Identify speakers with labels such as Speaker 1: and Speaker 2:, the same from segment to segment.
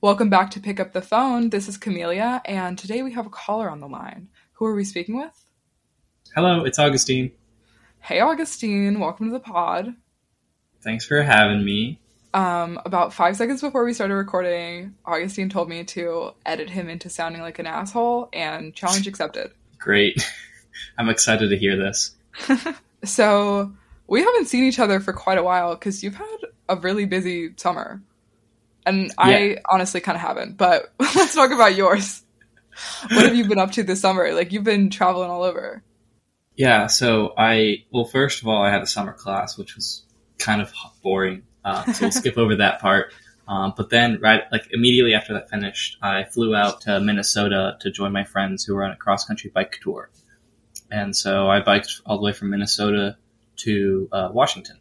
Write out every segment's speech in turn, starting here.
Speaker 1: Welcome back to Pick Up the Phone. This is Camelia, and today we have a caller on the line. Who are we speaking with?
Speaker 2: Hello, it's Agustin.
Speaker 1: Hey, Agustin. Welcome to the pod.
Speaker 2: Thanks for having me.
Speaker 1: Um, about five seconds before we started recording, Agustin told me to edit him into sounding like an asshole, and challenge accepted.
Speaker 2: Great. I'm excited to hear this.
Speaker 1: So, we haven't seen each other for quite a while because you've had a really busy summer. And I
Speaker 2: Yeah.
Speaker 1: honestly kind of haven't, but let's talk about yours. What have you been up to this summer? Like, you've been traveling all over.
Speaker 2: Yeah, so I, well, first of all, I had a summer class, which was kind of boring. Uh, so we'll skip over that part. Um, but then, right, like immediately after that finished, I flew out to Minnesota to join my friends who were on a cross country bike tour. And so I biked all the way from Minnesota to uh, Washington,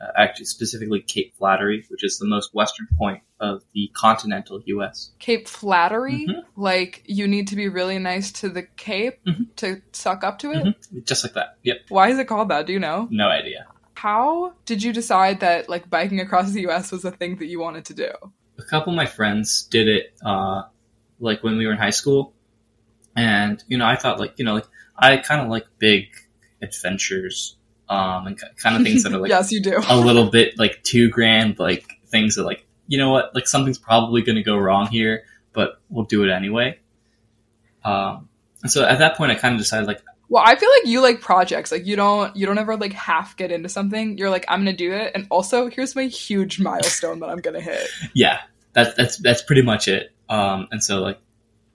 Speaker 2: uh, actually specifically Cape Flattery, which is the most western point of the continental U.S.
Speaker 1: Cape Flattery,
Speaker 2: Mhm.
Speaker 1: like, you need to be really nice to the Cape
Speaker 2: Mhm.
Speaker 1: to suck up to it.
Speaker 2: Mhm. Just like that. Yep.
Speaker 1: Why is it called that? Do you know?
Speaker 2: No idea.
Speaker 1: How did you decide that, like, biking across the US was a thing that you wanted to do?
Speaker 2: a couple of my friends did it uh like when we were in high school and you know i thought like you know like i kind of like big adventures um and kind of things that are like
Speaker 1: yes, you do.
Speaker 2: a little bit like too grand like things that like you know what like something's probably going to go wrong here but we'll do it anyway um and so at that point i kind of decided like
Speaker 1: Well, I feel like you like projects. Like you don't you don't ever like half get into something. You're like, I'm gonna do it, and also here's my huge milestone that I'm gonna hit.
Speaker 2: yeah that, that's that's pretty much it um and so like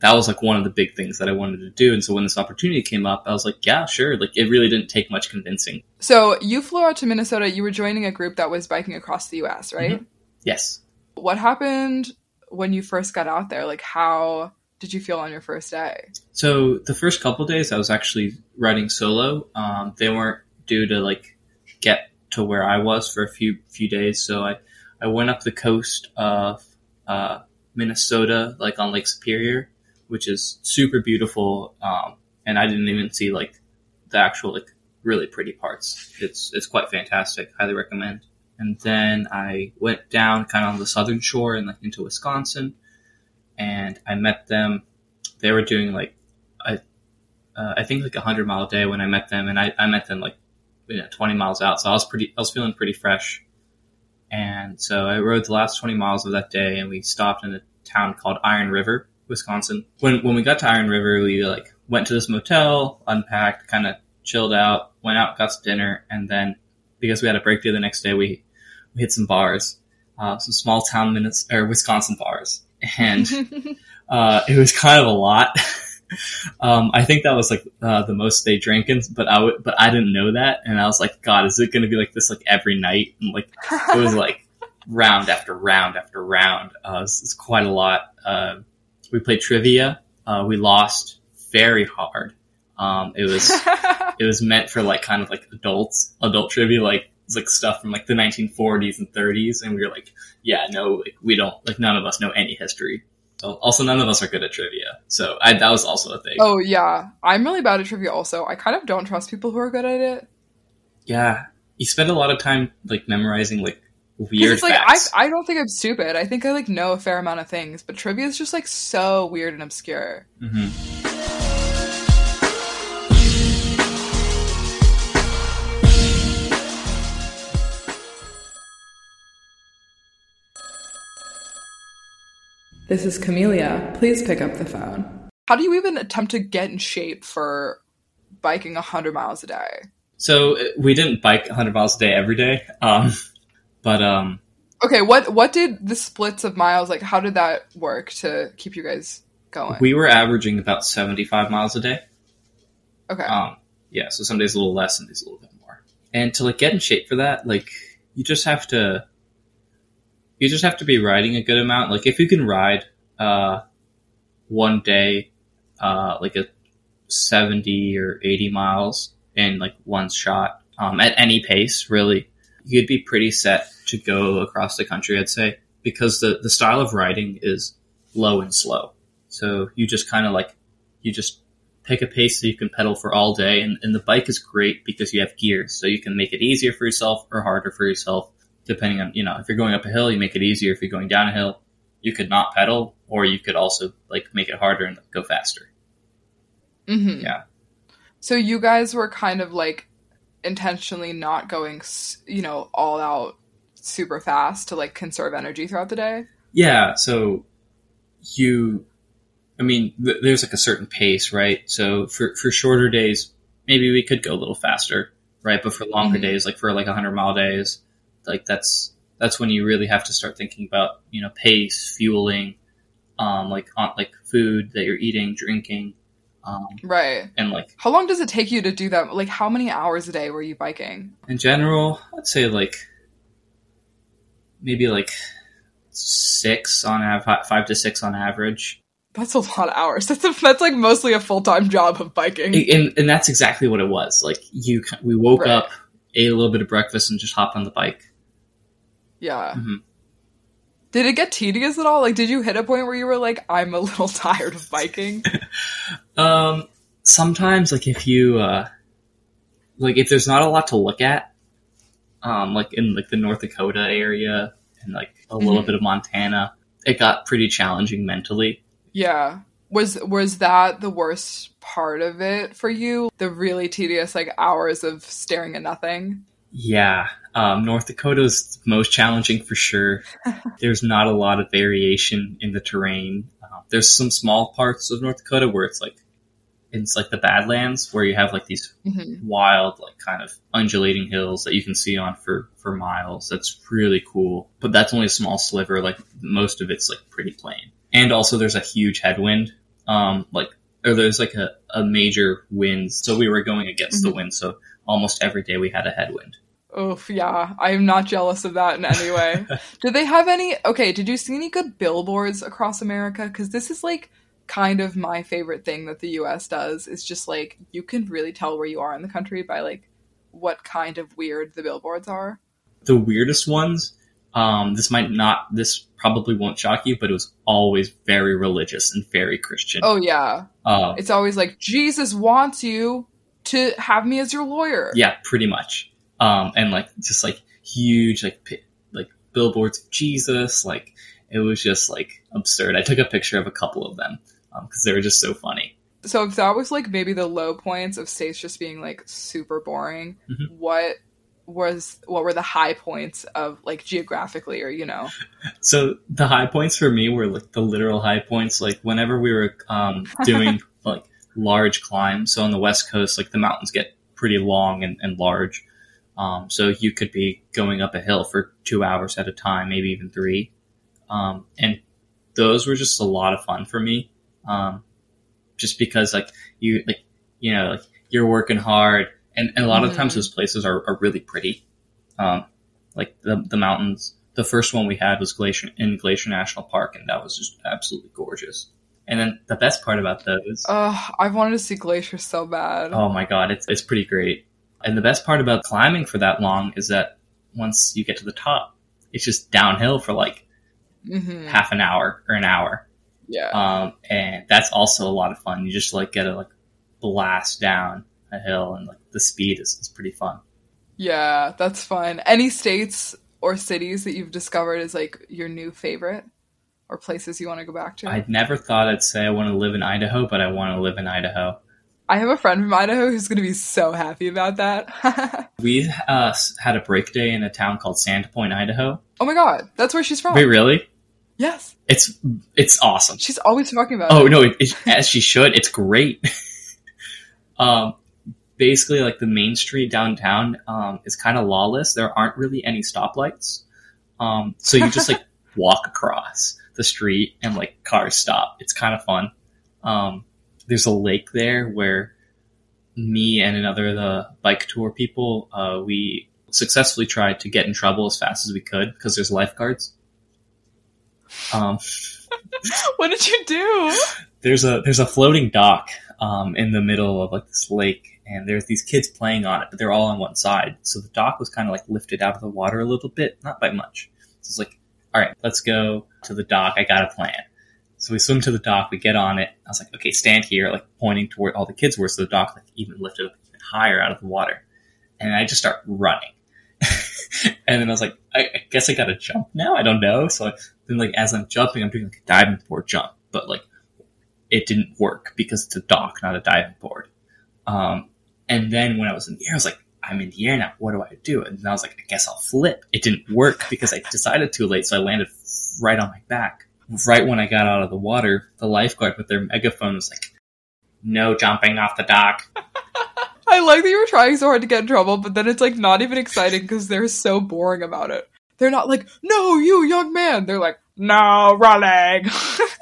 Speaker 2: that was like one of the big things that i wanted to do and so when this opportunity came up i was like yeah sure like it really didn't take much convincing
Speaker 1: So you flew out to Minnesota. You were joining a group that was biking across the U.S. Right?
Speaker 2: yes
Speaker 1: What happened when you first got out there? Like, how did you feel on your first day?
Speaker 2: so the first couple days i was actually riding solo um they weren't due to like get to where i was for a few few days so i i went up the coast of uh minnesota like on lake superior which is super beautiful um and i didn't even see like the actual like really pretty parts. It's it's quite fantastic. Highly recommend. And then I went down kind of on the southern shore and like into Wisconsin, and I met them. They were doing like I uh, I think like a hundred mile a day when I met them, and I, I met them like you know, twenty miles out. So I was pretty I was feeling pretty fresh. And so I rode the last twenty miles of that day, and we stopped in a town called Iron River, Wisconsin. When when we got to Iron River, we like went to this motel, unpacked, kind of chilled out, went out, got some dinner, and then because we had a break day the next day, we we hit some bars, uh, some small town minutes or Wisconsin bars, and uh, it was kind of a lot. um, I think that was like uh, the most they drank, in, but I w- but I didn't know that, and I was like, God, is it going to be like this like every night? And like it was like round after round after round. Uh, it's, quite a lot. Uh, we played trivia. Uh, we lost very hard. Um, it was it was meant for like kind of like adults, adult trivia, like like stuff from like the 1940s and 30s, and we were like, yeah, no, like we don't, like none of us know any history. So also, none of us are good at trivia. So I, that was also a thing.
Speaker 1: oh yeah, I'm really bad at trivia. Also, I kind of don't trust people who are good at it.
Speaker 2: Yeah, you spend a lot of time like memorizing like weird
Speaker 1: it's like I,
Speaker 2: facts.
Speaker 1: I don't think I'm stupid. I think I like know a fair amount of things, but trivia is just like so weird and obscure.
Speaker 2: hmm
Speaker 1: This is Camelia. Please pick up the phone. How do you even attempt to get in shape for biking 100 miles a day?
Speaker 2: So we didn't bike 100 miles a day every day, um, but um,
Speaker 1: Okay, what what did the splits of miles like how did that work to keep you guys going?
Speaker 2: we were averaging about 75 miles a day.
Speaker 1: okay.
Speaker 2: Um, yeah, so some days a little less, some days a little bit more. And to like get in shape for that, like you just have to, you just have to be riding a good amount. Like if you can ride, uh, one day, uh, like a seventy or eighty miles in like one shot, um, at any pace, really, you'd be pretty set to go across the country. I'd say because the the style of riding is low and slow, so you just kind of like you just pick a pace that you can pedal for all day. And, and the bike is great because you have gears, so you can make it easier for yourself or harder for yourself, depending on, you know, if you're going up a hill, you make it easier. If you're going down a hill, you could not pedal, or you could also like make it harder and go faster.
Speaker 1: mm-hmm.
Speaker 2: Yeah.
Speaker 1: So you guys were kind of like intentionally not going, you know, all out super fast to like conserve energy throughout the day.
Speaker 2: Yeah, so you, I mean, th- there's like a certain pace, right? So for for shorter days, maybe we could go a little faster, right? But for longer
Speaker 1: Mhm.
Speaker 2: days, like for like hundred mile days, like that's that's when you really have to start thinking about you know pace, fueling, um, like on like food that you're eating, drinking, um,
Speaker 1: Right.
Speaker 2: and like
Speaker 1: How long does it take you to do that? Like, how many hours a day were you biking?
Speaker 2: in general, I'd say like maybe like six on av- five to six on average.
Speaker 1: That's a lot of hours. That's a, that's like mostly a full time job of biking.
Speaker 2: and and that's exactly what it was. Like you, we woke
Speaker 1: Right.
Speaker 2: up, ate a little bit of breakfast, and just hopped on the bike.
Speaker 1: Yeah.
Speaker 2: Mhm.
Speaker 1: Did it get tedious at all? Like, did you hit a point where you were like, I'm a little tired of biking?
Speaker 2: Um, sometimes, like if you, uh, like if there's not a lot to look at, um, like in like the North Dakota area and like a little
Speaker 1: Mhm.
Speaker 2: bit of Montana, it got pretty challenging mentally.
Speaker 1: yeah. Was was that the worst part of it for you? The really tedious like hours of staring at nothing?
Speaker 2: Yeah, um, North Dakota's most challenging for sure. There's not a lot of variation in the terrain. Uh, there's some small parts of North Dakota where it's like it's like the Badlands where you have like these
Speaker 1: hmm
Speaker 2: wild, like kind of undulating hills that you can see on for for miles. That's really cool, but that's only a small sliver. Like most of it's like pretty plain, and also there's a huge headwind. Um, like or there's like a, a major wind, so we were going against the
Speaker 1: Mhm.
Speaker 2: wind. So almost every day we had a headwind.
Speaker 1: Oof, yeah. I am not jealous of that in any way. did they have any okay, did you see any good billboards across America? Because this is like kind of my favorite thing that the US does. Is just like you can really tell where you are in the country by like what kind of weird the billboards are.
Speaker 2: the weirdest ones. Um, this might not, this probably won't shock you, but it was always very religious and very Christian.
Speaker 1: Oh yeah.
Speaker 2: Uh,
Speaker 1: It's always like Jesus wants you to have me as your lawyer.
Speaker 2: yeah, pretty much. Um, and like just like huge like pi- like billboards of Jesus. Like it was just like absurd. I took a picture of a couple of them because they were just so funny.
Speaker 1: So if that was like maybe the low points of states just being like super boring,
Speaker 2: Mhm.
Speaker 1: what was what were the high points of like geographically or you know?
Speaker 2: So the high points for me were like the literal high points. Like whenever we were um, doing like large climbs. So on the west coast, like the mountains get pretty long and, and large. Um, so you could be going up a hill for two hours at a time, maybe even three. Um, and those were just a lot of fun for me. Um, just because like you like you know like you're working hard, and, and a lot of
Speaker 1: Mhm.
Speaker 2: times those places are, are really pretty. Um, like the the mountains. The first one we had was Glacier in Glacier National Park, and that was just absolutely gorgeous. And then the best part about those,
Speaker 1: Ugh, I've wanted to see Glacier so bad.
Speaker 2: oh my god, it's it's pretty great. And the best part about climbing for that long is that once you get to the top, it's just downhill for like
Speaker 1: hmm
Speaker 2: half an hour or an hour.
Speaker 1: Yeah.
Speaker 2: Um, and that's also a lot of fun. You just like get a like blast down a hill, and like the speed is, is pretty fun.
Speaker 1: yeah, that's fun. Any states or cities that you've discovered is like your new favorite or places you want to go back to?
Speaker 2: I never thought I'd say I want to live in Idaho, but I want to live in Idaho.
Speaker 1: I have a friend from Idaho who's going to be so happy about that.
Speaker 2: We uh, had a break day in a town called Sandpoint, Idaho.
Speaker 1: oh my god, that's where she's from.
Speaker 2: Wait, really?
Speaker 1: Yes,
Speaker 2: It's it's awesome.
Speaker 1: she's always talking about
Speaker 2: Oh
Speaker 1: it.
Speaker 2: no, it, it, as she should. It's great. um, basically, like the main street downtown um, is kind of lawless. There aren't really any stoplights, um, so you just like walk across the street and like cars stop. It's kind of fun. Um, there's a lake there where me and another of the bike tour people uh, we successfully tried to get in trouble as fast as we could because there's lifeguards. Um,
Speaker 1: What did you do?
Speaker 2: there's a there's a floating dock um, in the middle of like this lake, and there's these kids playing on it, but they're all on one side. So the dock was kind of like lifted out of the water a little bit, not by much. So it's like, all right, let's go to the dock. I got a plan. So we swim to the dock. We get on it. I was like, okay, stand here, like pointing to where all the kids were. So the dock like even lifted up even higher out of the water, and I just start running. and then I was like, I, I guess I got to jump now. I don't know. So I then like as I'm jumping, I'm doing like a diving board jump, but like it didn't work because it's a dock, not a diving board. Um, and then when I was in the air, I was like, I'm in the air now. What do I do? And then I was like, I guess I'll flip. It didn't work because I decided too late, so I landed right on my back. Right when I got out of the water, the lifeguard with their megaphone was like, "No jumping off the dock."
Speaker 1: I like that you were trying so hard to get in trouble, but then it's like not even exciting because they're so boring about it. They're not like, "No, you young man." They're like, "No, running."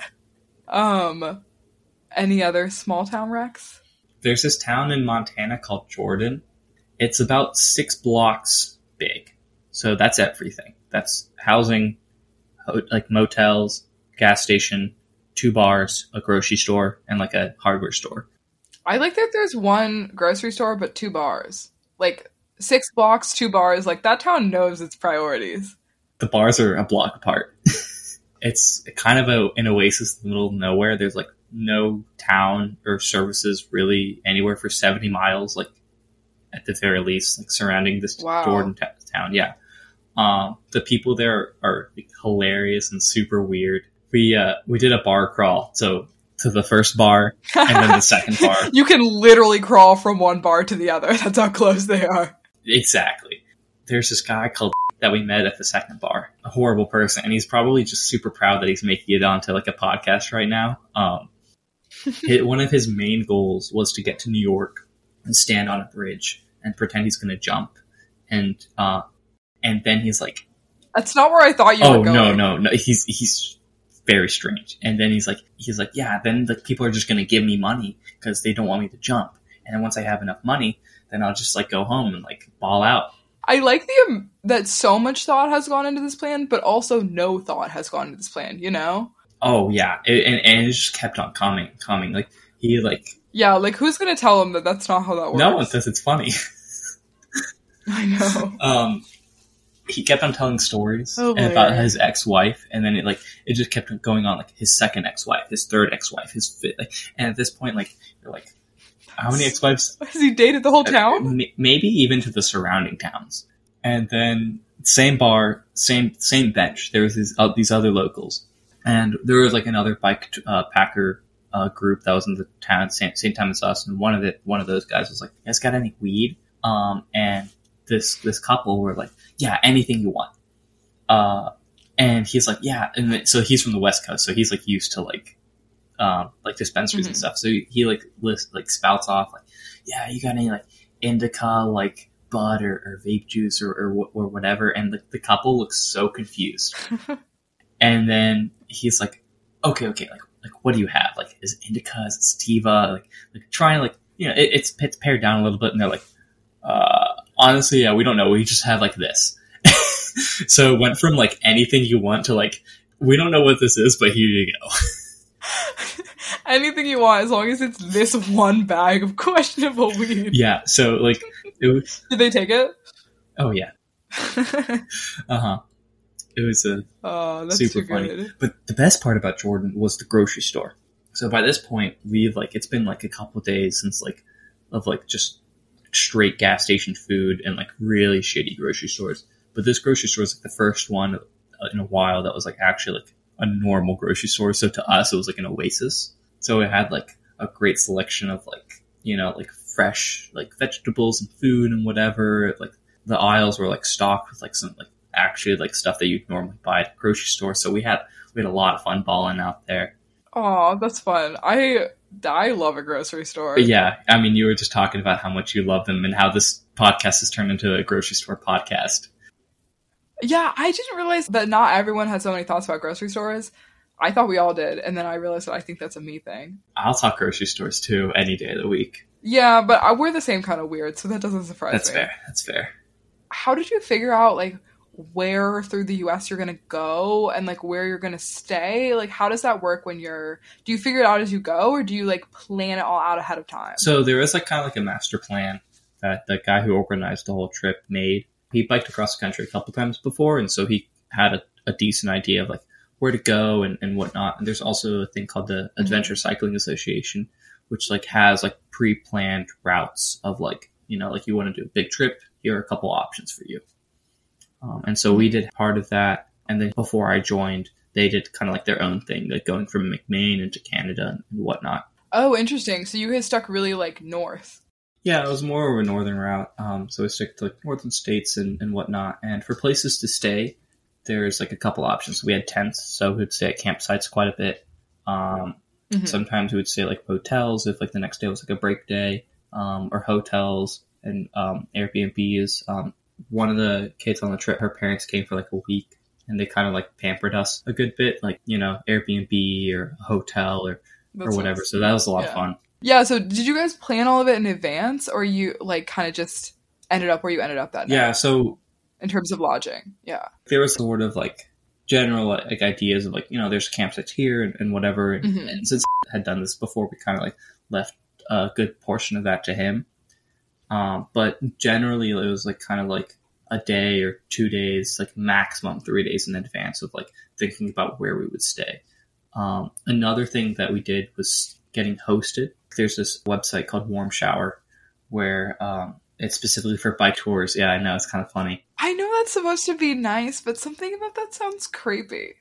Speaker 1: um, any other small town wrecks?
Speaker 2: There's this town in Montana called Jordan. It's about six blocks big, so that's everything. That's housing, ho- like motels, gas station, two bars, a grocery store, and like a hardware store.
Speaker 1: I like that there's one grocery store but two bars. Like six blocks, two bars. Like that town knows its priorities.
Speaker 2: The bars are a block apart. it's kind of a, an oasis in the middle of nowhere. There's like no town or services really anywhere for 70 miles, like at the very least, like surrounding this
Speaker 1: Wow.
Speaker 2: Jordan t- town. Yeah. Um, the people there are like, hilarious and super weird. We, uh, we did a bar crawl. So to the first bar and then the second bar.
Speaker 1: you can literally crawl from one bar to the other. That's how close they are.
Speaker 2: Exactly. There's this guy called that we met at the second bar. A horrible person, and he's probably just super proud that he's making it onto like a podcast right now. Um, one of his main goals was to get to New York and stand on a bridge and pretend he's going to jump, and uh, and then he's like,
Speaker 1: That's not where I thought you
Speaker 2: "Oh
Speaker 1: were going.
Speaker 2: no, no, no!" He's he's very strange, and then he's like, he's like, "Yeah." Then the people are just going to give me money because they don't want me to jump, and then once I have enough money, then I'll just like go home and like ball out.
Speaker 1: I like the um, that so much thought has gone into this plan, but also no thought has gone into this plan. You know?
Speaker 2: Oh yeah, it, and and it just kept on coming, coming. Like he like
Speaker 1: Yeah. Like who's gonna tell him that that's not how that works?
Speaker 2: no one says it's funny.
Speaker 1: I know.
Speaker 2: um, he kept on telling stories
Speaker 1: Oh,
Speaker 2: about his ex-wife, and then it like it just kept going on like his second ex-wife, his third ex-wife, his fifth. Like, and at this point, like you're like, how many ex-wives?
Speaker 1: Has he dated the whole town?
Speaker 2: Maybe even to the surrounding towns. And then same bar, same same bench. There was these uh, these other locals, and there was like another bike uh, packer uh, group that was in the town same, same time as us. And one of the one of those guys was like, "You guys got any weed?" Um, and this this couple were like, "Yeah, anything you want." Uh, and he's like, "Yeah," and then- so he's from the West Coast, so he's like used to like um, like dispensaries and
Speaker 1: Mhm.
Speaker 2: stuff. So he, he like list like spouts off like, "Yeah, you got any like indica like bud or, or vape juice or, or or whatever?" And the, the couple looks so confused. and then he's like, "Okay, okay, like like what do you have? Like is it indica? Is it sativa? Like like trying to like you know it, it's it's pared down a little bit." And they're like, uh, "Honestly, yeah, we don't know. We just have like this." so it went from like anything you want to like we don't know what this is, but here you go.
Speaker 1: Anything you want, as long as it's this one bag of questionable weed.
Speaker 2: Yeah, so like it was.
Speaker 1: Did they take it?
Speaker 2: Oh yeah, uh huh. It was a
Speaker 1: oh,
Speaker 2: Super funny. But the best part about Jordan was the grocery store. So by this point, we've like it's been like a couple days since like of like just straight gas station food and like really shitty grocery stores. But this grocery store was like the first one uh, in a while that was like actually like a normal grocery store. So to us, it was like an oasis. So it had like a great selection of like you know like fresh like vegetables and food and whatever. Like the aisles were like stocked with like some like actually like stuff that you'd normally buy at a grocery store. So we had we had a lot of fun balling out there.
Speaker 1: Oh, that's fun. I I love a grocery store.
Speaker 2: But yeah, I mean, you were just talking about how much you love them and how this podcast has turned into a grocery store podcast.
Speaker 1: Yeah, I didn't realize that not everyone had so many thoughts about grocery stores. I thought we all did, and then I realized that I think that's a me thing.
Speaker 2: I'll talk grocery stores too any day of the week.
Speaker 1: Yeah, but I, we're the same kind of weird, so that doesn't surprise
Speaker 2: That's
Speaker 1: me.
Speaker 2: That's fair. That's fair.
Speaker 1: How did you figure out like where through the US you're gonna go and like where you're gonna stay? Like how does that work when you're do you figure it out as you go or do you like plan it all out ahead of time?
Speaker 2: So there is like kind of like a master plan that the guy who organized the whole trip made. He biked across the country a couple times before, and so he had a, a decent idea of like where to go and, and whatnot. And there's also a thing called the mm-hmm. Adventure Cycling Association, which like has like pre-planned routes of like you know like you want to do a big trip. Here are a couple options for you. Um, and so we did part of that. And then before I joined, they did kind of like their own thing, like going from McMaine into Canada and whatnot.
Speaker 1: Oh, interesting. So you guys stuck really like north.
Speaker 2: Yeah, it was more of a northern route. Um, so I stuck to like northern states and, and whatnot. And for places to stay, there's like a couple options. We had tents, so we'd stay at campsites quite a bit. Um,
Speaker 1: Mhm.
Speaker 2: Sometimes we would stay like hotels if like the next day was like a break day, um, or hotels and um, Airbnbs. One of the kids on the trip, her parents came for like a week, and they kind of like pampered us a good bit, like you know Airbnb or a hotel or or whatever.
Speaker 1: sounds-
Speaker 2: So that was a lot
Speaker 1: yeah.
Speaker 2: of fun.
Speaker 1: Yeah. So did you guys plan all of it in advance, or you like kind of just ended up where you ended up that night
Speaker 2: Yeah, so
Speaker 1: in terms of lodging? Yeah.
Speaker 2: there was sort of like general like ideas of like you know there's campsites here and, and whatever and,
Speaker 1: Mhm.
Speaker 2: and since had done this before we kind of like left a good portion of that to him um, but generally it was like kind of like a day or two days like maximum three days in advance of like thinking about where we would stay. Um, another thing that we did was getting hosted. There's this website called warm shower where um, it's specifically for bike tours. Yeah i know it's kind of funny.
Speaker 1: I know that's supposed to be nice, but something about that sounds creepy.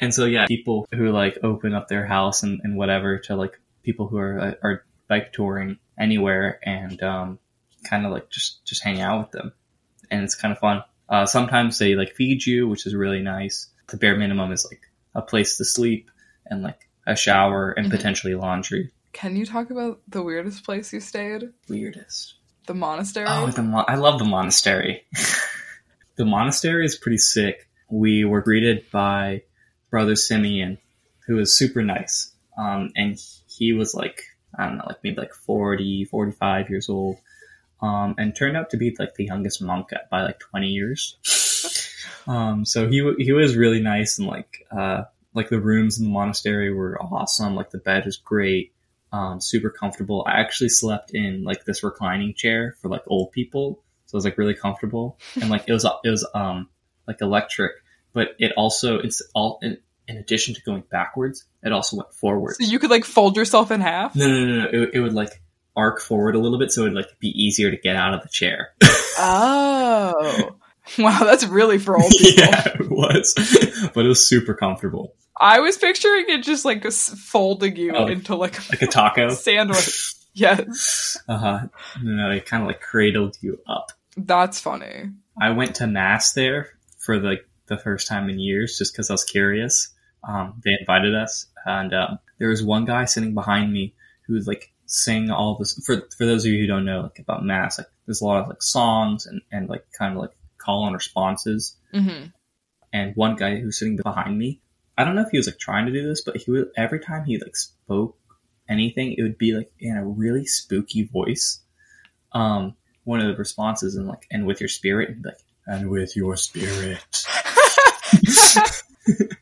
Speaker 2: And so yeah, people who like open up their house and, and whatever to like people who are uh, are bike touring anywhere and um, kind of like just just hang out with them, and it's kind of fun. Uh, sometimes they like feed you, which is really nice. The bare minimum is like a place to sleep and like a shower and
Speaker 1: Mhm.
Speaker 2: potentially laundry.
Speaker 1: Can you talk about the weirdest place you stayed?
Speaker 2: Weirdest.
Speaker 1: The monastery?
Speaker 2: Oh, the mon- I love the monastery. the monastery is pretty sick. We were greeted by Brother Simeon, who was super nice. Um, and he was like, I don't know, like maybe like 40, 45 years old. Um, and turned out to be like the youngest monk by like 20 years. um, so he, he was really nice and like, uh, like the rooms in the monastery were awesome. Like the bed was great um, super comfortable. I actually slept in like this reclining chair for like old people, so it was like really comfortable, and like it was it was um like electric, but it also it's all in, in addition to going backwards, it also went forward.
Speaker 1: so you could like fold yourself in half?
Speaker 2: No, no, no, no. It, it would like arc forward a little bit, so it would like be easier to get out of the chair.
Speaker 1: Oh. wow, that's really for old people.
Speaker 2: yeah, it was, but it was super comfortable,
Speaker 1: I was picturing it just like folding you
Speaker 2: Oh,
Speaker 1: into like a
Speaker 2: like a taco.
Speaker 1: sandwich. Yes.
Speaker 2: Uh huh. No, it kind of like cradled you up.
Speaker 1: That's funny.
Speaker 2: I went to mass there for like the first time in years, just because I was curious. Um, they invited us, and um, there was one guy sitting behind me who would like sing all this. For for those of you who don't know like about mass, like there's a lot of like songs and and like kind of like call and responses.
Speaker 1: hmm
Speaker 2: And one guy who was sitting behind me, I don't know if he was like trying to do this, but he would every time he like spoke anything, it would be like in a really spooky voice. Um, one of the responses and like and with your spirit, and like and with your spirit.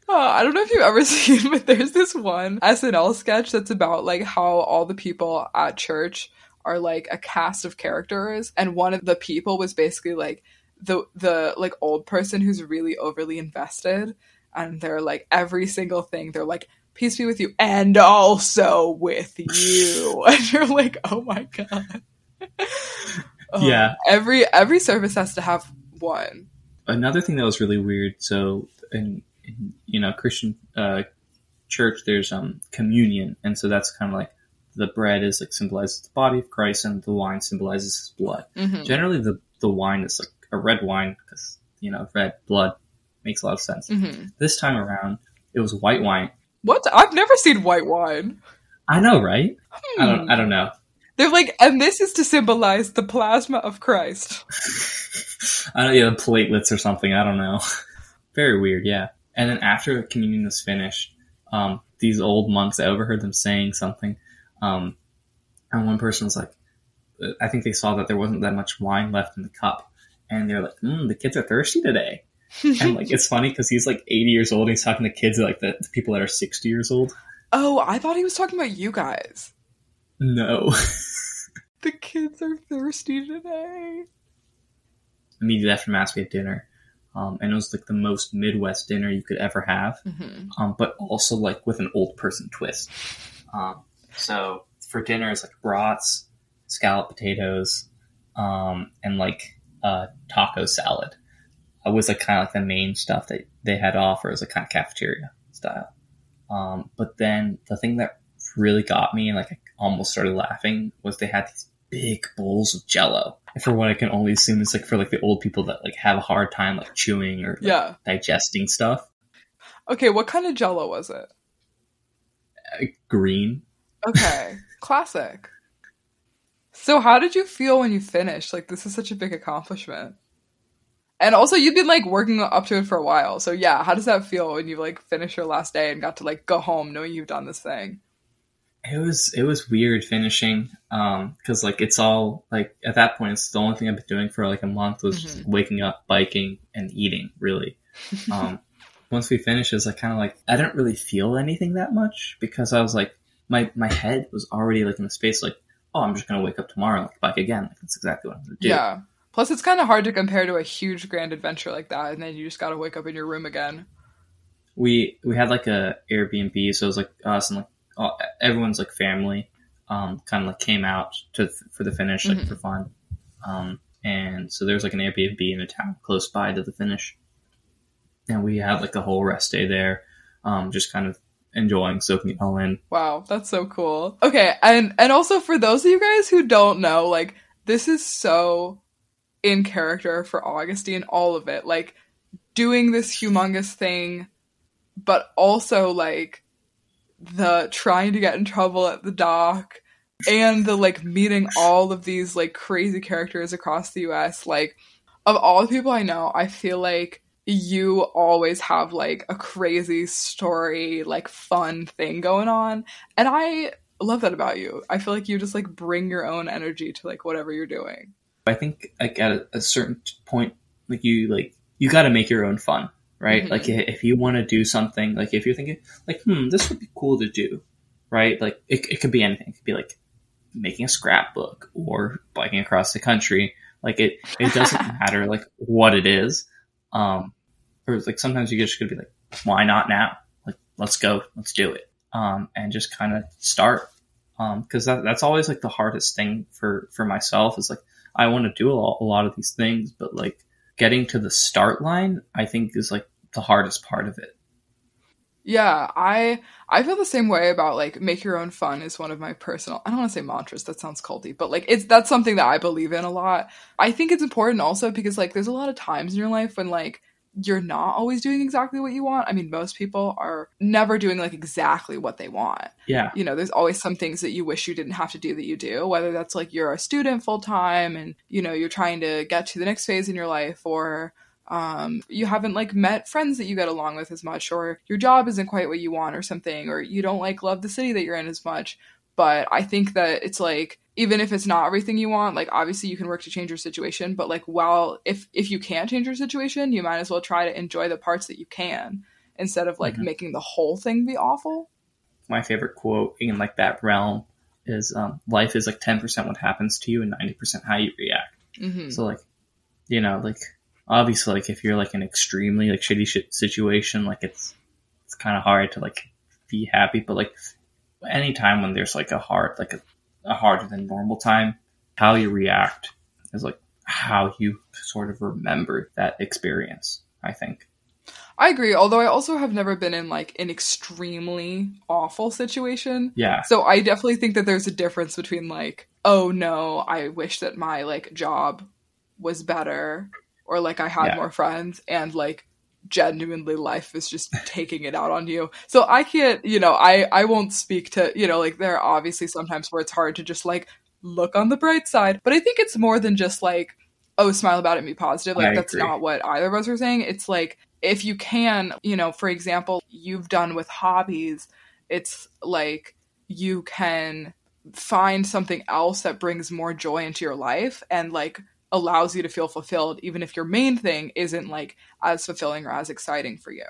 Speaker 1: Oh, I don't know if you've ever seen, but there's this one SNL sketch that's about like how all the people at church are like a cast of characters, and one of the people was basically like the the like old person who's really overly invested, and they're like every single thing they're like peace be with you and also with you. And you're like oh my god. Oh,
Speaker 2: Yeah.
Speaker 1: every every service has to have one
Speaker 2: Another thing that was really weird. So in, in you know Christian uh, church, there's um communion, and so that's kind of like the bread is like symbolizes the body of Christ, and the wine symbolizes His blood.
Speaker 1: Mhm.
Speaker 2: Generally, the the wine is like a red wine because you know red blood makes a lot of sense.
Speaker 1: Mhm.
Speaker 2: This time around, it was white wine.
Speaker 1: what i've never seen white wine
Speaker 2: I know, right? I don't.
Speaker 1: Hmm.
Speaker 2: I don't know.
Speaker 1: They're like, and this is to symbolize the plasma of Christ.
Speaker 2: I don't. Yeah, the platelets or something. I don't know. Very weird. Yeah. And then after communion was finished, um, these old monks, I overheard them saying something. Um, and one person was like, I think they saw that there wasn't that much wine left in the cup, and they're like, mm, "The kids are thirsty today." And like, it's funny because he's like 80 years old. And he's talking to kids like the, the people that are 60 years old.
Speaker 1: oh, I thought he was talking about you guys.
Speaker 2: No.
Speaker 1: The kids are thirsty today.
Speaker 2: Immediately after mass, we had dinner, um, and it was like the most Midwest dinner you could ever have.
Speaker 1: Mm-hmm.
Speaker 2: um, but also like with an old person twist. Um, so for dinner, it's like brats, scalloped potatoes, um, and like uh, taco salad. It was like kind of like the main stuff that they had to offer as a kind of cafeteria style. Um, but then the thing that really got me and like I almost started laughing was they had these big bowls of Jello. For what I can only assume is like for like the old people that like have a hard time like chewing or like,
Speaker 1: Yeah.
Speaker 2: digesting stuff.
Speaker 1: Okay, what kind of jello was it?
Speaker 2: Uh, green.
Speaker 1: Okay, classic. So, how did you feel when you finished? Like, this is such a big accomplishment. And also, you've been like working up to it for a while. So, yeah, how does that feel when you like finish your last day and got to like go home knowing you've done this thing?
Speaker 2: It was it was weird finishing um because like it's all like at that point it's the only thing I've been doing for like a month was just waking up, biking, and eating really. Um, once we finished, it's like kind of like I didn't really feel anything that much because I was like my my head was already like in the space like oh I'm just gonna wake up tomorrow and like bike again like that's exactly what I'm gonna do.
Speaker 1: Yeah. Plus, it's kind of hard to compare to a huge grand adventure like that, and then you just got to wake up in your room again.
Speaker 2: we we had like a Airbnb, so it was like us and like all, everyone's like family, um, kind of like came out to for the finish like
Speaker 1: Mhm.
Speaker 2: for fun, um, and so there's like an Airbnb in a town close by to the finish, and we had like a whole rest day there, um, just kind of enjoying soaking it all in.
Speaker 1: Wow, that's so cool. Okay, and and also for those of you guys who don't know, like this is so in character for Agustin, all of it. Like doing this humongous thing, but also like the trying to get in trouble at the dock and the like meeting all of these like crazy characters across the US. Like of all the people I know, I feel like you always have like a crazy story, like fun thing going on. And I love that about you. I feel like you just like bring your own energy to like whatever you're doing.
Speaker 2: I think like at a, certain point, like you like you got to make your own fun, right?
Speaker 1: Mhm.
Speaker 2: Like if you want to do something, like if you're thinking like, hmm, this would be cool to do, right? Like it, it could be anything. It could be like making a scrapbook or biking across the country. Like it, it doesn't matter like what it is. Um, or like sometimes you just gotta be like, why not now? Like let's go, let's do it. Um, and just kind of start. Um, cause that, that's always like the hardest thing for, for myself is like, I want to do a lot, a lot of these things, but like getting to the start line, I think is like the hardest part of it.
Speaker 1: Yeah, I I feel the same way about like make your own fun is one of my personal I don't want to say mantras, that sounds culty, but like it's that's something that I believe in a lot. I think it's important also because like there's a lot of times in your life when like you're not always doing exactly what you want. I mean, most people are never doing like exactly what they want.
Speaker 2: Yeah.
Speaker 1: You know, there's always some things that you wish you didn't have to do that you do, whether that's like you're a student full time and you know, you're trying to get to the next phase in your life or um, you haven't like met friends that you get along with as much, or your job isn't quite what you want, or something, or you don't like love the city that you're in as much. But I think that it's like even if it's not everything you want, like obviously you can work to change your situation, but like while if if you can't change your situation, you might as well try to enjoy the parts that you can instead of like
Speaker 2: Mhm.
Speaker 1: making the whole thing be awful.
Speaker 2: My favorite quote in like that realm is, um, life is like 10% what happens to you and 90% how you react.
Speaker 1: hmm
Speaker 2: So like, you know, like obviously, like if you're like an extremely like shitty shit situation, like it's it's kind of hard to like be happy. But like anytime when there's like a hard like a, a harder than normal time, how you react is like how you sort of remember that experience. I think.
Speaker 1: I agree, although I also have never been in like an extremely awful situation.
Speaker 2: Yeah.
Speaker 1: So I definitely think that there's a difference between like, oh no, I wish that my like job was better or like I had
Speaker 2: Yeah.
Speaker 1: more friends and like genuinely life is just taking it out on you. So I can't, you know, I I won't speak to, you know, like there are obviously sometimes where it's hard to just like look on the bright side, but I think it's more than just like oh smile about it and be positive. Like
Speaker 2: I
Speaker 1: that's
Speaker 2: agree.
Speaker 1: not what either of us are saying. It's like if you can, you know, for example, you've done with hobbies, it's like you can find something else that brings more joy into your life and like allows you to feel fulfilled even if your main thing isn't like as fulfilling or as exciting for you.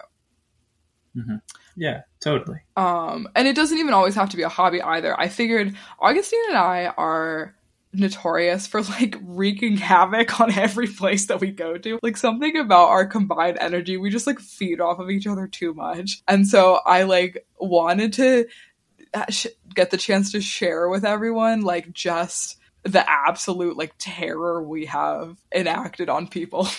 Speaker 2: Yeah. Totally.
Speaker 1: Um and it doesn't even always have to be a hobby either. I figured Agustin and I are notorious for like wreaking havoc on every place that we go to. Like something about our combined energy, we just like feed off of each other too much. And so I like wanted to uh, sh- get the chance to share with everyone like just the absolute like terror we have enacted on people.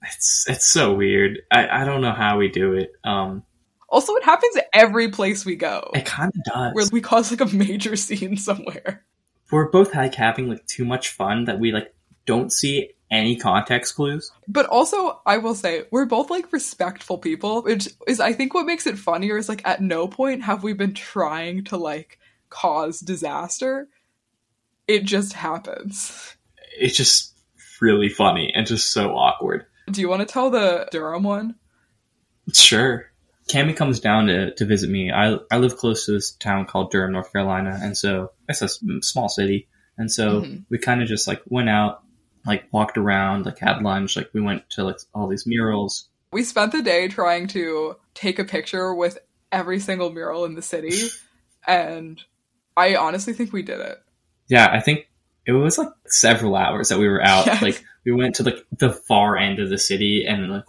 Speaker 2: It's it's so weird. I, I don't know how we do it. Um,
Speaker 1: Also, it happens every place we go.
Speaker 2: it kind of does.
Speaker 1: Where we cause like a major scene somewhere.
Speaker 2: We're both like having like too much fun that we like don't see any context clues.
Speaker 1: But also, I will say, we're both like respectful people, which is, I think, what makes it funnier is like at no point have we been trying to like cause disaster. It just happens.
Speaker 2: It's just really funny and just so awkward.
Speaker 1: Do you want to tell the Durham one?
Speaker 2: Sure. Cammy comes down to, to visit me. I I live close to this town called Durham, North Carolina, and so it's a small city. And so
Speaker 1: Mhm.
Speaker 2: we kind of just like went out, like walked around, like had lunch, like we went to like all these murals.
Speaker 1: We spent the day trying to take a picture with every single mural in the city, and I honestly think we did it.
Speaker 2: Yeah, I think it was like several hours that we were out.
Speaker 1: Yes.
Speaker 2: Like we went to like the far end of the city and like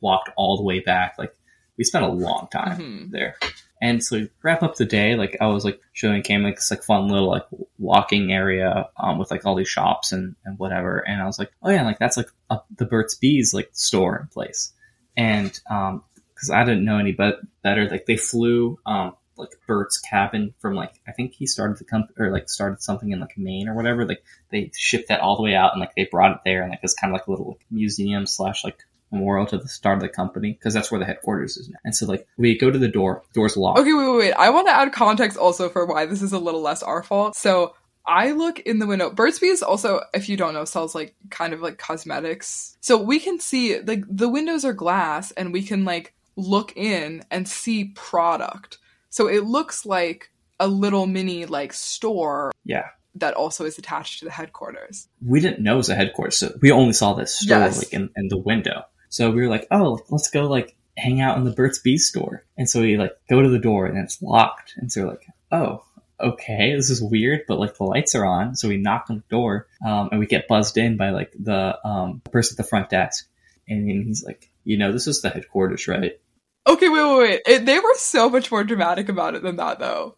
Speaker 2: walked all the way back. Like we spent a long time
Speaker 1: Mhm.
Speaker 2: there. And so to wrap up the day, like I was like showing Cam like this like fun little like walking area um, with like all these shops and, and whatever. And I was like, oh yeah, like that's like a, the Burt's Bees like store and place. And um, because I didn't know any but better, like they flew um like Burt's cabin from like I think he started the company or like started something in like Maine or whatever. Like they shipped that all the way out and like they brought it there and like it's kind of like a little like, museum slash like memorial to the start of the company because that's where the headquarters is now. And so like we go to the door, door's locked.
Speaker 1: Okay, wait, wait, wait. I want to add context also for why this is a little less our fault. So I look in the window. Burt's Bees also, if you don't know, sells like kind of like cosmetics. So we can see like the windows are glass and we can like look in and see product. So it looks like a little mini like store
Speaker 2: Yeah.
Speaker 1: that also is attached to the headquarters.
Speaker 2: We didn't know it was a headquarters, so we only saw this store
Speaker 1: Yes.
Speaker 2: like in, in the window. So we were like, oh, let's go like hang out in the Burt's Bees store. And so we like go to the door and it's locked. And so we're like, oh, okay, this is weird, but like the lights are on. So we knock on the door um, and we get buzzed in by like the um, person at the front desk. And he's like, you know, this is the headquarters, right?
Speaker 1: Okay, wait, wait, wait. It, they were so much more dramatic about it than that, though.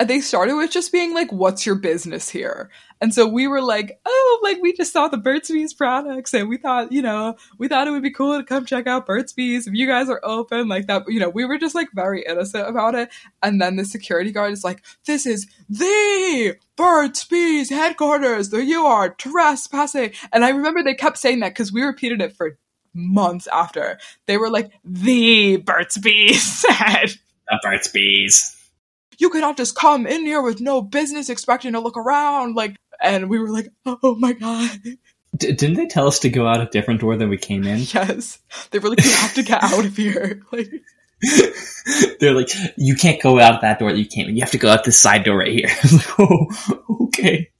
Speaker 1: They started with just being like, "What's your business here?" And so we were like, "Oh, like we just saw the Burt's Bees products, and we thought, you know, we thought it would be cool to come check out Burt's Bees if you guys are open, like that." You know, we were just like very innocent about it. And then the security guard is like, "This is the Burt's Bees headquarters. There you are trespassing." And I remember they kept saying that because we repeated it for months after. They were like, "The Burt's Bees said."
Speaker 2: The Burt's Bees.
Speaker 1: you cannot just come in here with no business expecting to look around like and we were like oh my god
Speaker 2: D- didn't they tell us to go out a different door than we came in?
Speaker 1: yes they were like you have to get out of here like
Speaker 2: They're like, you can't go out that door that you came in. You have to go out this side door right here. I was like, oh, okay.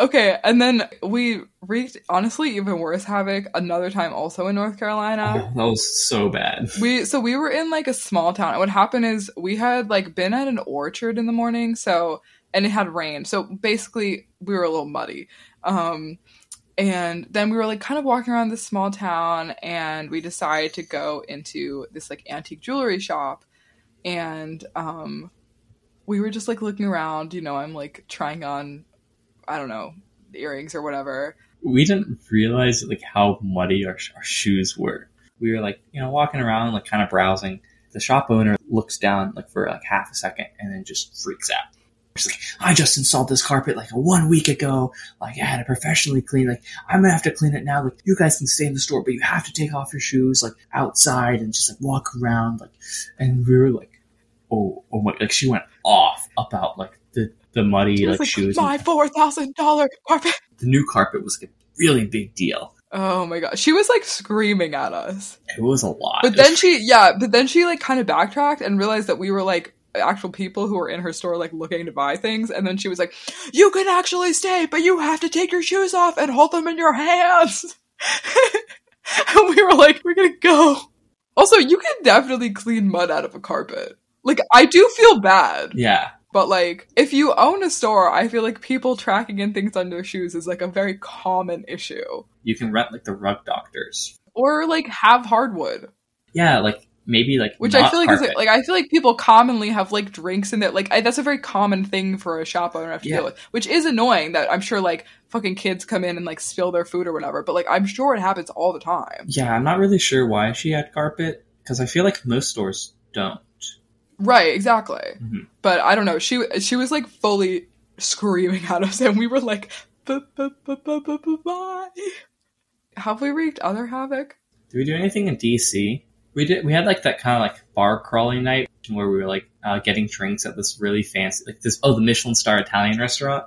Speaker 1: Okay and then we wreaked honestly even worse havoc another time also in north carolina.
Speaker 2: Oh, that was so bad.
Speaker 1: we so we were in like a small town. And what happened is we had like been at an orchard in the morning so and it had rained. So basically we were a little muddy. Um and then we were like kind of walking around this small town and we decided to go into this like antique jewelry shop. And um we were just like looking around you know i'm like trying on i don't know earrings or whatever
Speaker 2: We didn't realize like how muddy our, our shoes were. We were like, you know, walking around, like kind of browsing. The shop owner looks down like for like half a second and then just freaks out. Like, I just installed this carpet like one week ago. Like I had it professionally cleaned. Like I'm gonna have to clean it now. Like you guys can stay in the store, but you have to take off your shoes like outside and just like walk around. Like, and we were like, oh, oh my! Like she went off about like the the muddy like,
Speaker 1: like
Speaker 2: shoes.
Speaker 1: my four thousand dollar carpet
Speaker 2: the new carpet was like, a really big deal.
Speaker 1: oh my god she was like screaming at us
Speaker 2: It was a lot.
Speaker 1: But then she, yeah, but then she like kind of backtracked and realized that we were like actual people who were in her store like looking to buy things. And then she was like, "You can actually stay, but you have to take your shoes off and hold them in your hands." and we were like, "We're gonna go." Also, you can definitely clean mud out of a carpet. Like, I do feel bad,
Speaker 2: yeah,
Speaker 1: but like, if you own a store, I feel like people tracking in things under their shoes is like a very common issue.
Speaker 2: you can rent like the rug doctors.
Speaker 1: Or like have hardwood.
Speaker 2: Yeah, like maybe like
Speaker 1: which I feel like is
Speaker 2: carpet.
Speaker 1: like I feel like people commonly have like drinks in there. Like I, that's a very common thing for a shop owner to have to
Speaker 2: Yeah.
Speaker 1: deal with, which is annoying. That I'm sure like fucking kids come in and like spill their food or whatever. But like I'm sure it happens all the time.
Speaker 2: yeah, I'm not really sure why she had carpet because I feel like most stores don't.
Speaker 1: Right, exactly.
Speaker 2: Mhm.
Speaker 1: But I don't know. She she was like fully screaming at us, and we were like, "Bu- bu- bu- bu- bu- bu- bye. Have we wreaked other havoc?
Speaker 2: Did we do anything in DC? We did. We had like that kind of like bar crawling night where we were like uh, getting drinks at this really fancy, like this oh the Michelin star Italian restaurant,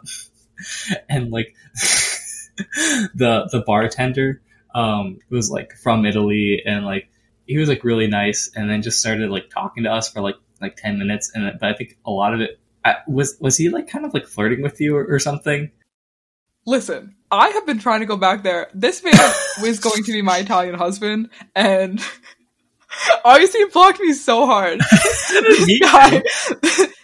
Speaker 2: and like the the bartender um was like from Italy and like he was like really nice and then just started like talking to us for like like ten minutes and but I think a lot of it I, was was he like kind of like flirting with you or, or something.
Speaker 1: Listen, I have been trying to go back there. This man was going to be my Italian husband, and Agustin blocked me so hard. this guy.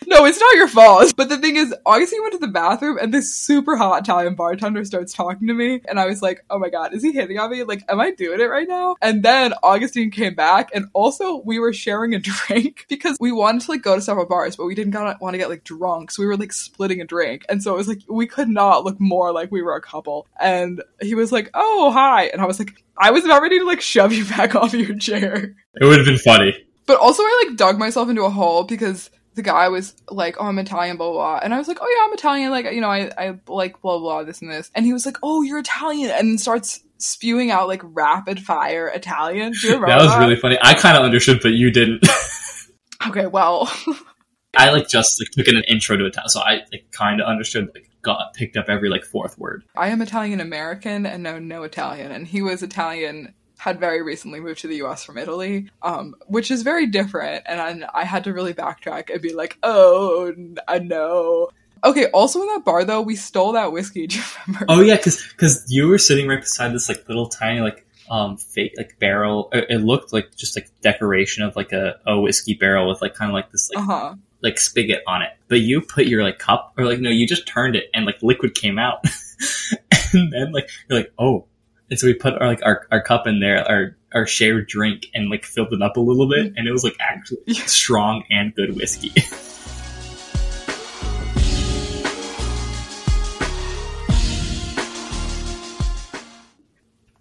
Speaker 1: No, it's not your fault. But the thing is, Agustin went to the bathroom, and this super hot Italian bartender starts talking to me, and I was like, "Oh my god, is he hitting on me? Like, am I doing it right now?" And then Agustin came back, and also we were sharing a drink because we wanted to like go to several bars, but we didn't want to get like drunk, so we were like splitting a drink, and so it was like we could not look more like we were a couple. And he was like, "Oh hi," and I was like, I was about ready to like shove you back off your chair.
Speaker 2: It would have been funny.
Speaker 1: But also, I like dug myself into a hole because the guy was like, "Oh, I'm Italian," blah blah, blah. and I was like, "Oh yeah, I'm Italian." Like, you know, I I like blah blah this and this, and he was like, "Oh, you're Italian," and starts spewing out like rapid fire Italian. Do you remember
Speaker 2: That was really funny. I kind of understood, but you didn't.
Speaker 1: okay. Well,
Speaker 2: I like just like took in an intro to Italian, so I like kind of understood. Like got picked up every like fourth word.
Speaker 1: I am Italian American and know no Italian, and he was Italian. Had very recently moved to the U.S. from Italy, um, which is very different, and I, I had to really backtrack and be like, "Oh, I know." Okay. Also, in that bar though, we stole that whiskey. Do you remember?
Speaker 2: Oh yeah, because because you were sitting right beside this like little tiny like um fake like barrel. It it looked like just like decoration of like a, a whiskey barrel with like kind of like this like
Speaker 1: Uh huh.
Speaker 2: like spigot on it. But you put your like cup or like no, you just turned it and like liquid came out, and then like you're like oh. And so we put our like our, our cup in there, our our shared drink, and like filled it up a little bit, and it was like actually strong and good whiskey.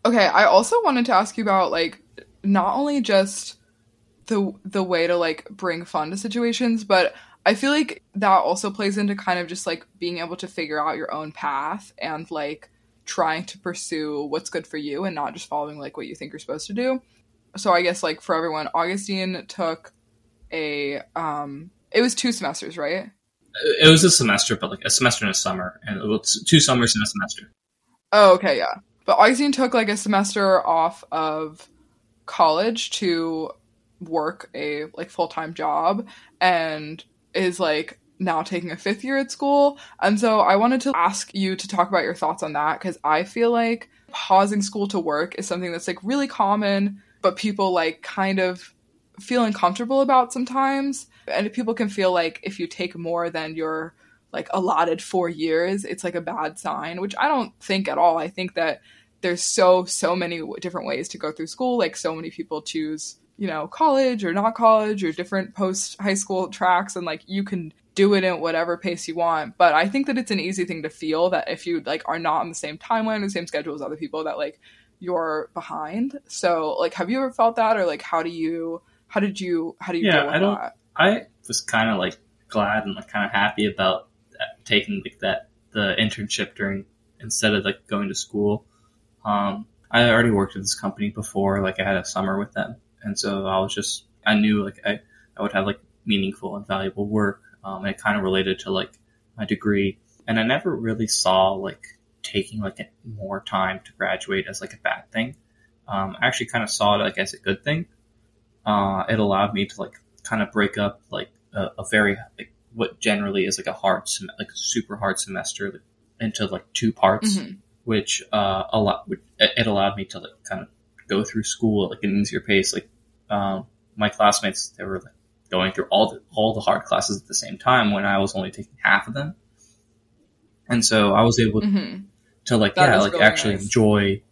Speaker 1: Okay, I also wanted to ask you about like not only just the the way to like bring fun to situations, but I feel like that also plays into kind of just like being able to figure out your own path and like trying to pursue what's good for you and not just following like what you think you're supposed to do. So I guess like for everyone, Agustin took a um it was two semesters, right?
Speaker 2: it was a semester, but like a semester and a summer, and it was two summers and a semester.
Speaker 1: Oh, okay, yeah. But Agustin took like a semester off of college to work a like full time job and is like now taking a fifth year at school. And so I wanted to ask you to talk about your thoughts on that because I feel like pausing school to work is something that's like really common, but people like kind of feel uncomfortable about sometimes. And people can feel like if you take more than your like allotted four years, it's like a bad sign, which I don't think at all. I think that there's so so many different ways to go through school. Like so many people choose, you know, college or not college or different post high school tracks, and like you can do it at whatever pace you want. But I think that it's an easy thing to feel that if you like are not on the same timeline or the same schedule as other people, that like you're behind. So like, have you ever felt that, or like, how do you? How did you? How do you
Speaker 2: Yeah,
Speaker 1: deal with
Speaker 2: I don't-
Speaker 1: that?
Speaker 2: I was kind of like glad and like kind of happy about that, taking like that the internship during instead of like going to school. Um, I already worked at this company before, like I had a summer with them, and so I was just I knew like I I would have like meaningful and valuable work. Um, and it kind of related to like my degree, and I never really saw like taking like more time to graduate as like a bad thing. Um, I actually kind of saw it like as a good thing. Uh, it allowed me to like kind of break up like a, a very like what generally is like a hard sem- like super hard semester like, into like two parts,
Speaker 1: Mhm.
Speaker 2: which uh a lot it it allowed me to like kind of go through school at like an easier pace. Like um, my classmates, they were like going through all the all the hard classes at the same time when I was only taking half of them, and so I was able
Speaker 1: hmm
Speaker 2: to like
Speaker 1: That
Speaker 2: yeah like
Speaker 1: really
Speaker 2: actually
Speaker 1: nice.
Speaker 2: enjoy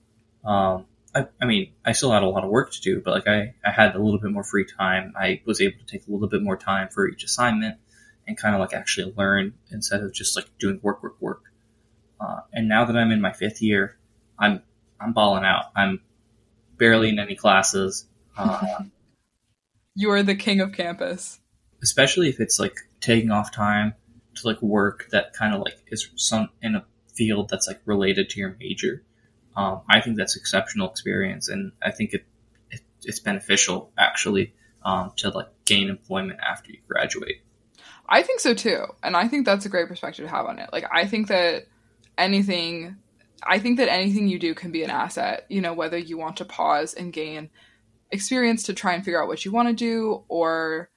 Speaker 2: um I, I mean, I still had a lot of work to do, but like I, I had a little bit more free time. I was able to take a little bit more time for each assignment and kind of like actually learn instead of just like doing work, work, work. Uh, and now that I'm in my fifth year, I'm I'm balling out. I'm barely in any classes. Uh,
Speaker 1: you are the king of campus.
Speaker 2: Especially if it's like taking off time to like work that kind of like is some in a field that's like related to your major. Um, I think that's exceptional experience, and I think it, it it's beneficial actually um, to like gain employment after you graduate.
Speaker 1: I think so too, and I think that's a great perspective to have on it. Like I think that anything I think that anything you do can be an asset, you know, whether you want to pause and gain experience to try and figure out what you want to do or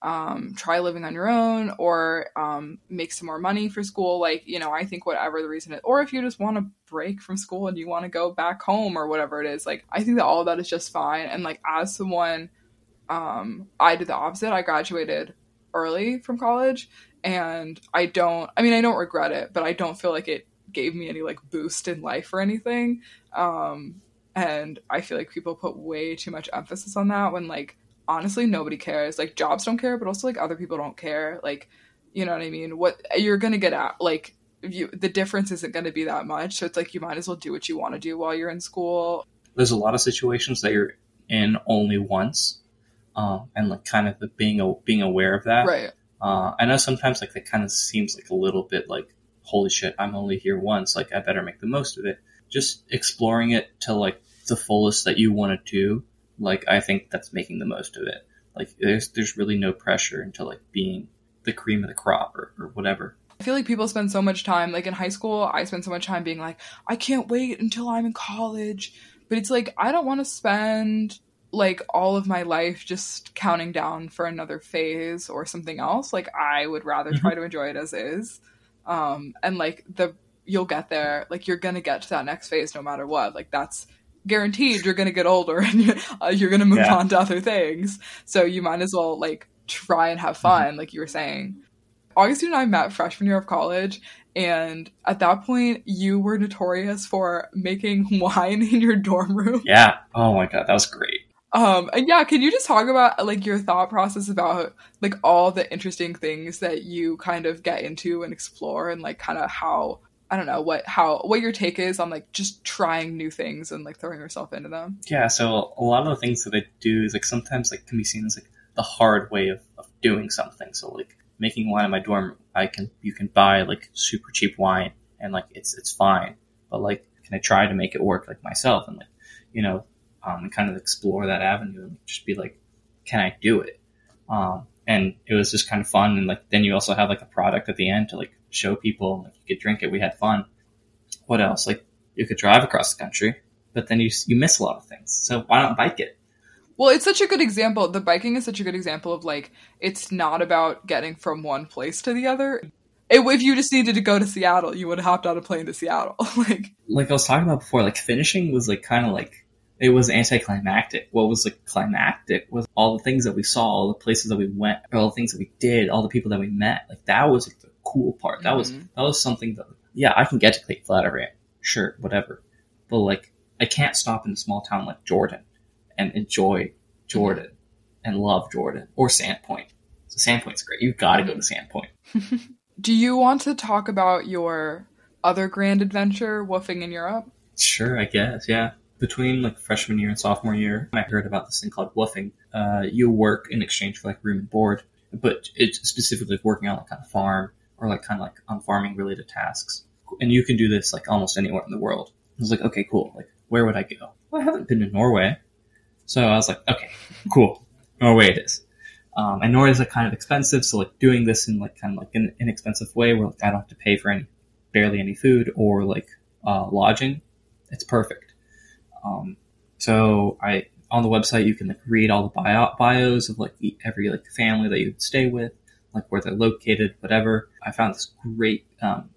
Speaker 1: um, try living on your own or um, make some more money for school. Like, you know, I think whatever the reason is, or if you just want to break from school and you want to go back home or whatever it is, like, I think that all of that is just fine. And like, as someone, um, I did the opposite. I graduated early from college and I don't, I mean, I don't regret it, but I don't feel like it gave me any like boost in life or anything. Um, and I feel like people put way too much emphasis on that when like honestly nobody cares. Like jobs don't care, but also like other people don't care. Like, you know what I mean? What you're gonna get at like you the difference isn't gonna be that much. So it's like you might as well do what you want to do while you're in school.
Speaker 2: There's a lot of situations that you're in only once. Um, and like kind of the being a, being aware of that.
Speaker 1: Right.
Speaker 2: Uh, I know sometimes like that kind of seems like a little bit like holy shit, I'm only here once. Like, I better make the most of it. Just exploring it to like the fullest that you want to do. Like, I think that's making the most of it. Like, there's, there's really no pressure into like being the cream of the crop or, or whatever.
Speaker 1: I feel like people spend so much time, like in high school, I spent so much time being like, I can't wait until I'm in college. But it's like, I don't want to spend like all of my life just counting down for another phase or something else. Like, I would rather try mm-hmm. to enjoy it as is. Um, and like the you'll get there, like you're gonna get to that next phase no matter what. Like that's guaranteed. You're gonna get older and you're, uh, you're gonna move yeah. on to other things. So you might as well like try and have mm-hmm. fun, mm-hmm. like you were saying. Agustin and I met freshman year of college, and at that point, you were notorious for making wine in your dorm room.
Speaker 2: Yeah. Oh my god, that was great.
Speaker 1: Um, and yeah, can you just talk about like your thought process about like all the interesting things that you kind of get into and explore and like kind of how I don't know what how what your take is on like just trying new things and like throwing yourself into them.
Speaker 2: Yeah, so a lot of the things that I do is like sometimes like can be seen as like the hard way of, of doing something. So like making wine in my dorm, I can you can buy like super cheap wine and like it's it's fine. But like can I try to make it work like myself and like you know um, and kind of explore that avenue and just be like, can I do it? Um, and it was just kind of fun. And like, then you also have like a product at the end to like show people, like you could drink it. We had fun. What else? Like you could drive across the country, but then you, you miss a lot of things. So why not bike it?
Speaker 1: Well, it's such a good example. The biking is such a good example of like, it's not about getting from one place to the other. It, if you just needed to go to Seattle, you would have hopped on a plane to Seattle. like,
Speaker 2: like I was talking about before, like finishing was like kind of like it was anticlimactic. What was like climactic was all the things that we saw, all the places that we went, all the things that we did, all the people that we met. Like that was like, the cool part. That mm-hmm. was that was something that yeah, I can get to Cape Flattery, sure, whatever. But like I can't stop in a small town like Jordan and enjoy Jordan mm-hmm. and love Jordan or Sandpoint. So Sandpoint's great. You've got to mm-hmm. go to Sandpoint.
Speaker 1: Do you want to talk about your other grand adventure, woofing in Europe?
Speaker 2: Sure, I guess. Yeah between like freshman year and sophomore year, I heard about this thing called woofing. Uh, you work in exchange for like room and board, but it's specifically working on like on a farm or like kind of like on farming related tasks. And you can do this like almost anywhere in the world. I was like, okay, cool. Like, where would I go? Well, I haven't been to Norway. So I was like, okay, cool. Norway it is. Um, and Norway is like kind of expensive. So like doing this in like kind of like an inexpensive way where like I don't have to pay for any, barely any food or like, uh, lodging. It's perfect. Um, so I on the website you can like read all the bio, bios of like every like family that you stay with, like where they're located, whatever. I found this great um,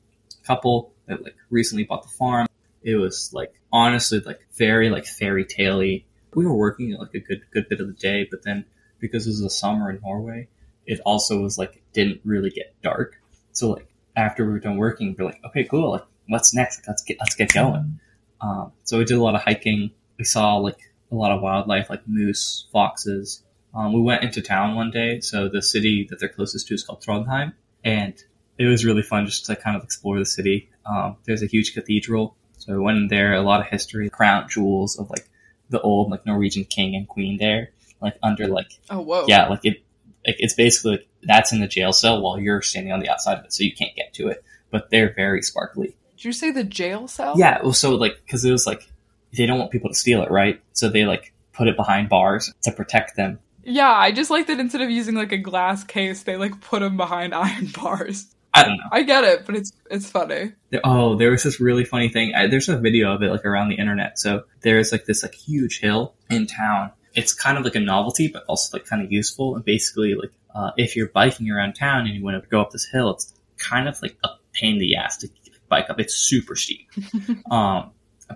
Speaker 2: couple that like recently bought the farm. It was like honestly like very like fairy taley. We were working like a good good bit of the day, but then because it was the summer in Norway, it also was like didn't really get dark. So like after we were done working, we're like, okay, cool. Like what's next? Let's get let's get going. Um, so we did a lot of hiking. we saw like a lot of wildlife, like moose, foxes. Um, we went into town one day, so the city that they're closest to is called Trondheim, and it was really fun just to kind of explore the city. Um, there's a huge cathedral, so we went in there. A lot of history, crown jewels of like the old like Norwegian king and queen there, like under like
Speaker 1: Oh whoa.
Speaker 2: yeah, like it, like it's basically like that's in the jail cell while you're standing on the outside of it, so you can't get to it. But they're very sparkly.
Speaker 1: Did you say the jail cell?
Speaker 2: Yeah, well, so like because it was like they don't want people to steal it, right? So they like put it behind bars to protect them.
Speaker 1: Yeah, I just like that instead of using like a glass case, they like put them behind iron bars.
Speaker 2: I don't know.
Speaker 1: I get it, but it's it's funny.
Speaker 2: Oh, there was this really funny thing. I, there's a video of it like around the internet. So there's like this like huge hill in town. It's kind of like a novelty, but also like kind of useful. And basically, like uh, if you're biking around town and you want to go up this hill, it's kind of like a pain in the ass to bike up. It's super steep. um,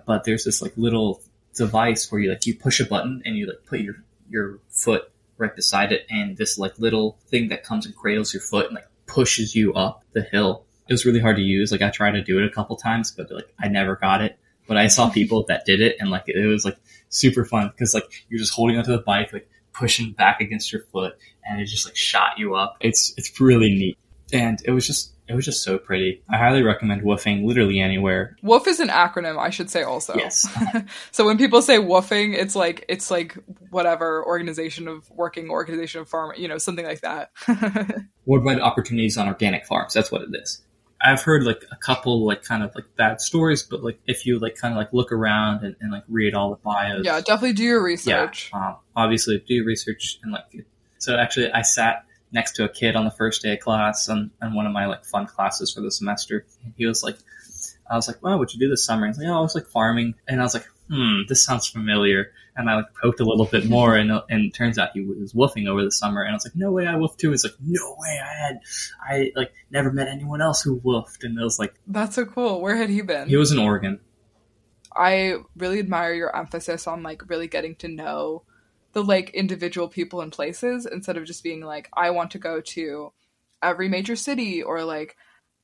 Speaker 2: but there's this like little device where you like you push a button and you like put your your foot right beside it, and this like little thing that comes and cradles your foot and like pushes you up the hill. It was really hard to use. Like I tried to do it a couple times, but like I never got it. But I saw mm-hmm. people that did it, and like it was like super fun because like you're just holding onto the bike, like pushing back against your foot, and it just like shot you up. It's it's really neat, and it was just it was just so pretty. I highly recommend woofing literally anywhere.
Speaker 1: Woof is an acronym, I should say also.
Speaker 2: Yes.
Speaker 1: so when people say woofing, it's like it's like whatever organization of working organization of farm, you know, something like that.
Speaker 2: worldwide opportunities on organic farms. That's what it is. I've heard like a couple like kind of like bad stories, but like if you like kind of like look around and, and like read all the bios,
Speaker 1: yeah, definitely do your
Speaker 2: yeah,
Speaker 1: research.
Speaker 2: um, obviously do research and like. So actually, I sat next to a kid on the first day of class on, on one of my like fun classes for the semester. And he was like, I was like, "Wow, what'd you do this summer?" He's like, "Oh, I was like farming," and I was like, "Hmm, this sounds familiar." And I like poked a little bit more, and and it turns out he was woofing over the summer. And I was like, "No way, I woofed too." He's like, "No way, I had, I like never met anyone else who woofed." And I was like,
Speaker 1: That's so cool. Where had he been?
Speaker 2: he was in Oregon.
Speaker 1: I really admire your emphasis on like really getting to know the like individual people and places instead of just being like I want to go to every major city or like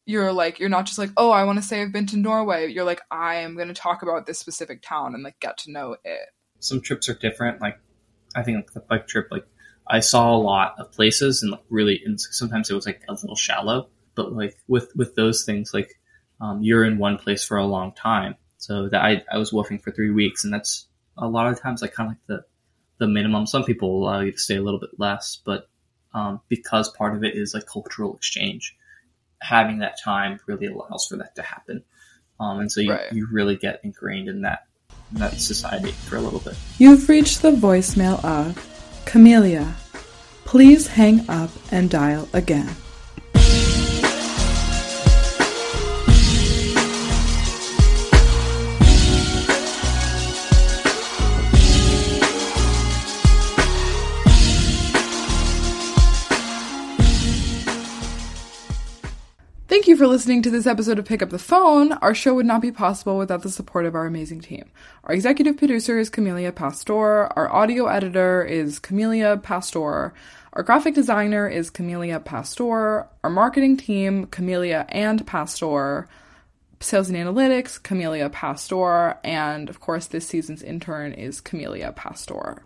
Speaker 1: you're like you're not just like oh I want to say I've been to Norway you're like I am going to talk about this specific town and like get to know it.
Speaker 2: some trips are different. Like I think like the bike trip, like I saw a lot of places and like really, and sometimes it was like a little shallow. But like with with those things, like um, you're in one place for a long time. So that I I was woofing for three weeks, and that's a lot of times like kind of like the the minimum. Some people allow you to stay a little bit less, but um, because part of it is like cultural exchange, having that time really allows for that to happen. Um, and so you,
Speaker 1: Right.
Speaker 2: you really get ingrained in that in that society for a little bit.
Speaker 3: You've reached the voicemail of Camelia. Please hang up and dial again.
Speaker 1: You for listening to this episode of Pick Up the Phone. Our show would not be possible without the support of our amazing team. Our executive producer is Camelia Pastor. Our audio editor is Camelia Pastor. Our graphic designer is Camelia Pastor. Our marketing team, Camelia and Pastor. Sales and analytics, Camelia Pastor. And of course, this season's intern is Camelia Pastor.